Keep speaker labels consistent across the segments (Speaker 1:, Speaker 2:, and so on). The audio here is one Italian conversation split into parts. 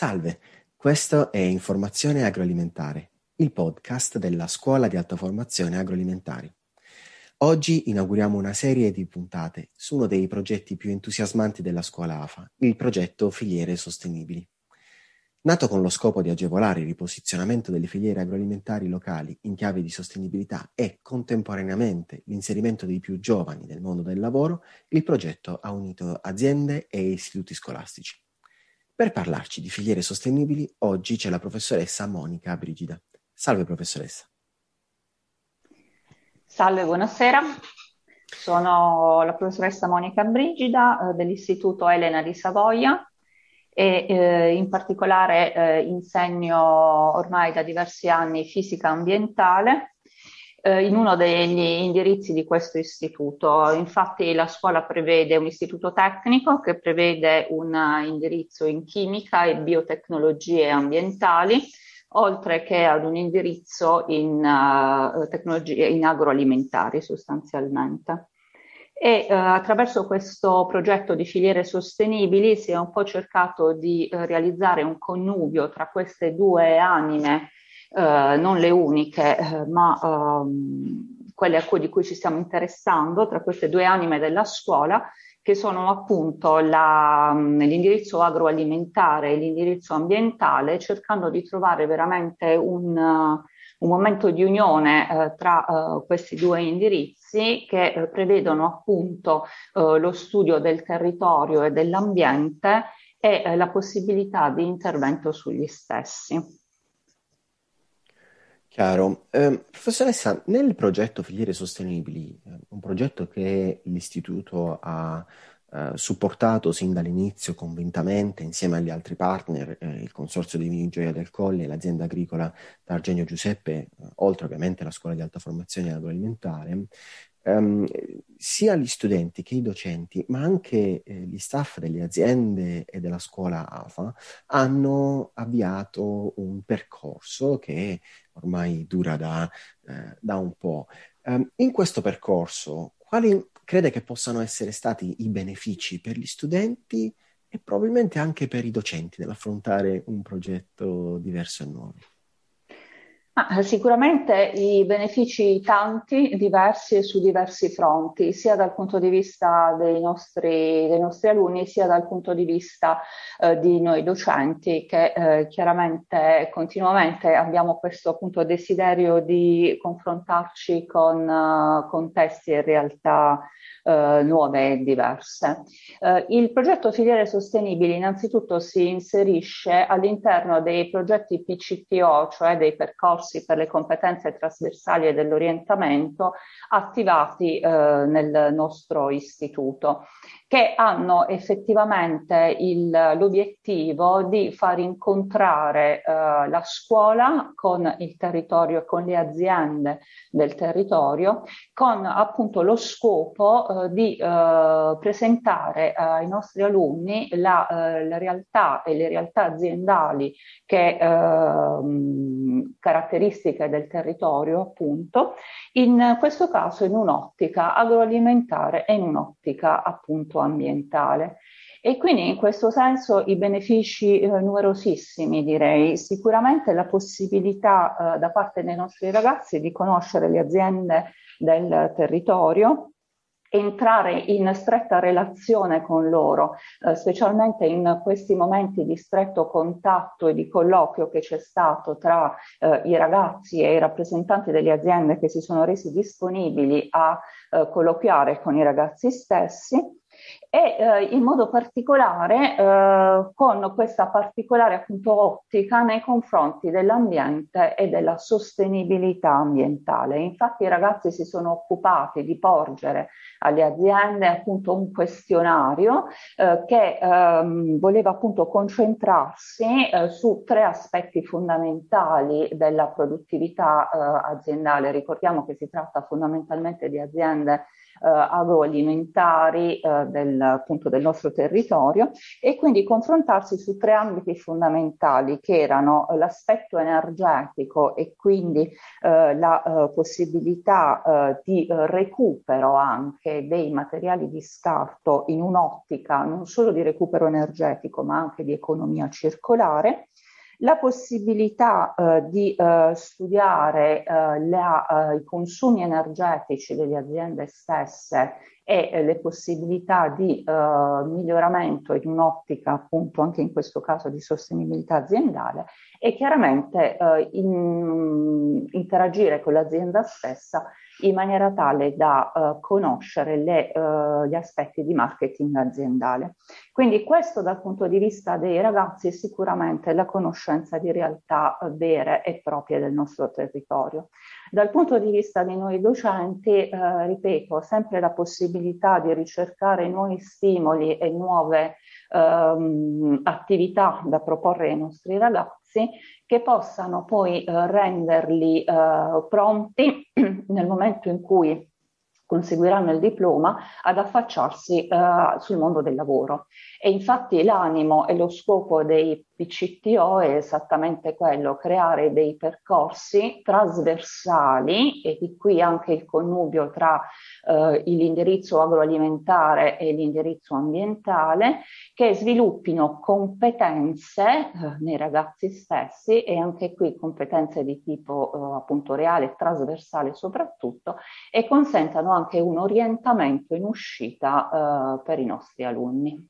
Speaker 1: Salve, questo è Informazione Agroalimentare, il podcast della Scuola di Alta Formazione Agroalimentari. Oggi inauguriamo una serie di puntate su uno dei progetti più entusiasmanti della scuola AFA, il progetto Filiere Sostenibili. Nato con lo scopo di agevolare il riposizionamento delle filiere agroalimentari locali in chiave di sostenibilità e contemporaneamente l'inserimento dei più giovani nel mondo del lavoro, il progetto ha unito aziende e istituti scolastici. Per parlarci di filiere sostenibili, oggi c'è la professoressa Monica Brigida. Salve professoressa.
Speaker 2: Salve, buonasera. Sono la professoressa Monica Brigida eh, dell'Istituto Elena di Savoia e eh, in particolare eh, insegno ormai da diversi anni fisica ambientale eh, in uno degli indirizzi di questo istituto. Infatti la scuola prevede un istituto tecnico che prevede un indirizzo in chimica e biotecnologie ambientali, oltre che ad un indirizzo in, uh, tecnologie, in agroalimentari sostanzialmente. E uh, attraverso questo progetto di filiere sostenibili si è un po' cercato di uh, realizzare un connubio tra queste due anime eh, non le uniche, eh, ma ehm, quelle cui, di cui ci stiamo interessando, tra queste due anime della scuola, che sono appunto la, l'indirizzo agroalimentare e l'indirizzo ambientale, cercando di trovare veramente un, un momento di unione eh, tra eh, questi due indirizzi che eh, prevedono appunto eh, lo studio del territorio e dell'ambiente e eh, la possibilità di intervento sugli stessi.
Speaker 1: Chiaro. Eh, professoressa, nel progetto Filiere Sostenibili, eh, un progetto che l'Istituto ha eh, supportato sin dall'inizio convintamente insieme agli altri partner, eh, il Consorzio di Vini Gioia del Colle, l'azienda agricola d'Argenio Giuseppe, eh, oltre ovviamente alla Scuola di Alta Formazione Agroalimentare, Um, sia gli studenti che i docenti, ma anche eh, gli staff delle aziende e della scuola AFA hanno avviato un percorso che ormai dura da, eh, da un po'. Um, in questo percorso, quali crede che possano essere stati i benefici per gli studenti e probabilmente anche per i docenti nell'affrontare un progetto diverso e nuovo?
Speaker 2: Ah, sicuramente i benefici tanti, diversi e su diversi fronti, sia dal punto di vista dei nostri, dei nostri alunni, sia dal punto di vista eh, di noi docenti, che eh, chiaramente continuamente abbiamo questo appunto desiderio di confrontarci con uh, contesti e realtà uh, nuove e diverse. Uh, il progetto Filiere Sostenibili innanzitutto si inserisce all'interno dei progetti PCTO, cioè dei percorsi percorsi per le competenze trasversali e dell'orientamento attivati eh, nel nostro istituto che hanno effettivamente il, l'obiettivo di far incontrare eh, la scuola con il territorio e con le aziende del territorio, con appunto lo scopo eh, di eh, presentare ai nostri alunni la, eh, la, realtà e le realtà aziendali che ehm, caratteristiche del territorio, appunto, in questo caso in un'ottica agroalimentare e in un'ottica appunto ambientale. E quindi in questo senso i benefici eh, numerosissimi direi, sicuramente la possibilità eh, da parte dei nostri ragazzi di conoscere le aziende del territorio, entrare in stretta relazione con loro, eh, specialmente in questi momenti di stretto contatto e di colloquio che c'è stato tra eh, i ragazzi e i rappresentanti delle aziende che si sono resi disponibili a eh, colloquiare con i ragazzi stessi e eh, in modo particolare eh, con questa particolare appunto ottica nei confronti dell'ambiente e della sostenibilità ambientale. Infatti i ragazzi si sono occupati di porgere alle aziende appunto un questionario eh, che ehm, voleva appunto concentrarsi eh, su tre aspetti fondamentali della produttività eh, aziendale. Ricordiamo che si tratta fondamentalmente di aziende agroalimentari del, appunto, del nostro territorio e quindi confrontarsi su tre ambiti fondamentali che erano l'aspetto energetico e quindi la possibilità di recupero anche dei materiali di scarto in un'ottica non solo di recupero energetico ma anche di economia circolare la possibilità eh, di eh, studiare eh, la, eh, i consumi energetici delle aziende stesse e eh, le possibilità di miglioramento in un'ottica appunto anche in questo caso di sostenibilità aziendale e chiaramente in, interagire con l'azienda stessa in maniera tale da uh, conoscere le, uh, gli aspetti di marketing aziendale. Quindi questo dal punto di vista dei ragazzi è sicuramente la conoscenza di realtà uh, vere e proprie del nostro territorio. Dal punto di vista di noi docenti, ripeto, sempre la possibilità di ricercare nuovi stimoli e nuove ehm, attività da proporre ai nostri ragazzi che possano poi eh, renderli eh, pronti nel momento in cui conseguiranno il diploma ad affacciarsi eh, sul mondo del lavoro. E infatti l'animo e lo scopo dei PCTO è esattamente quello, creare dei percorsi trasversali e di qui anche il connubio tra eh, l'indirizzo agroalimentare e l'indirizzo ambientale che sviluppino competenze eh, nei ragazzi stessi e anche qui competenze di tipo eh, appunto reale, trasversale soprattutto e consentano anche un orientamento in uscita eh, per i nostri alunni.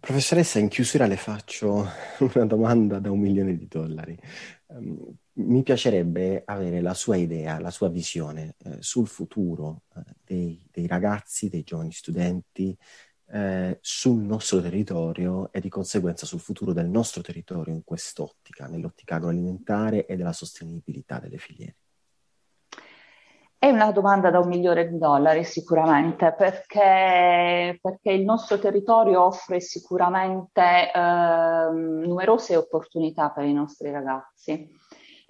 Speaker 1: Professoressa, in chiusura le faccio una domanda da un milione di dollari. Um, mi piacerebbe avere la sua idea, la sua visione eh, sul futuro eh, dei, dei, ragazzi, dei giovani studenti, eh, sul nostro territorio e di conseguenza sul futuro del nostro territorio in quest'ottica, nell'ottica agroalimentare e della sostenibilità delle filiere.
Speaker 2: È una domanda da un milione di dollari sicuramente, perché, perché il nostro territorio offre sicuramente eh, numerose opportunità per i nostri ragazzi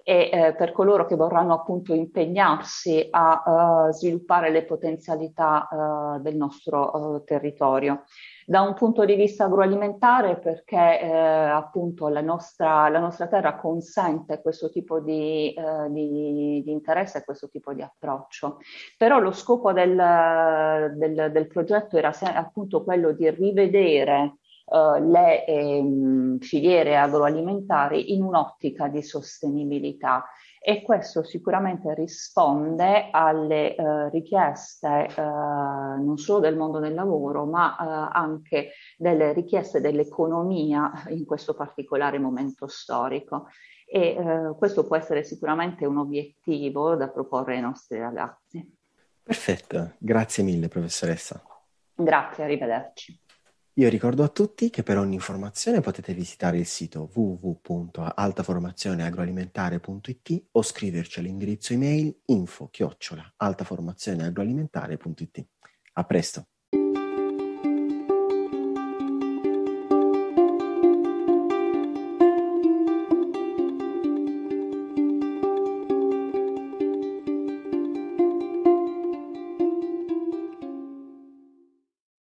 Speaker 2: e eh, per coloro che vorranno appunto impegnarsi a uh, sviluppare le potenzialità uh, del nostro uh, territorio. Da un punto di vista agroalimentare perché eh, appunto la nostra, la nostra, terra consente questo tipo di, di, di, interesse questo tipo di approccio. Però lo scopo del, del, del progetto era appunto quello di rivedere Uh, le eh, filiere agroalimentari in un'ottica di sostenibilità e questo sicuramente risponde alle uh, richieste uh, non solo del mondo del lavoro ma anche delle richieste dell'economia in questo particolare momento storico e questo può essere sicuramente un obiettivo da proporre ai nostri ragazzi.
Speaker 1: Perfetto, grazie mille professoressa.
Speaker 2: Grazie, arrivederci.
Speaker 1: Io ricordo a tutti che per ogni informazione potete visitare il sito www.altaformazioneagroalimentare.it o scriverci all'indirizzo email info-altaformazioneagroalimentare.it. A presto!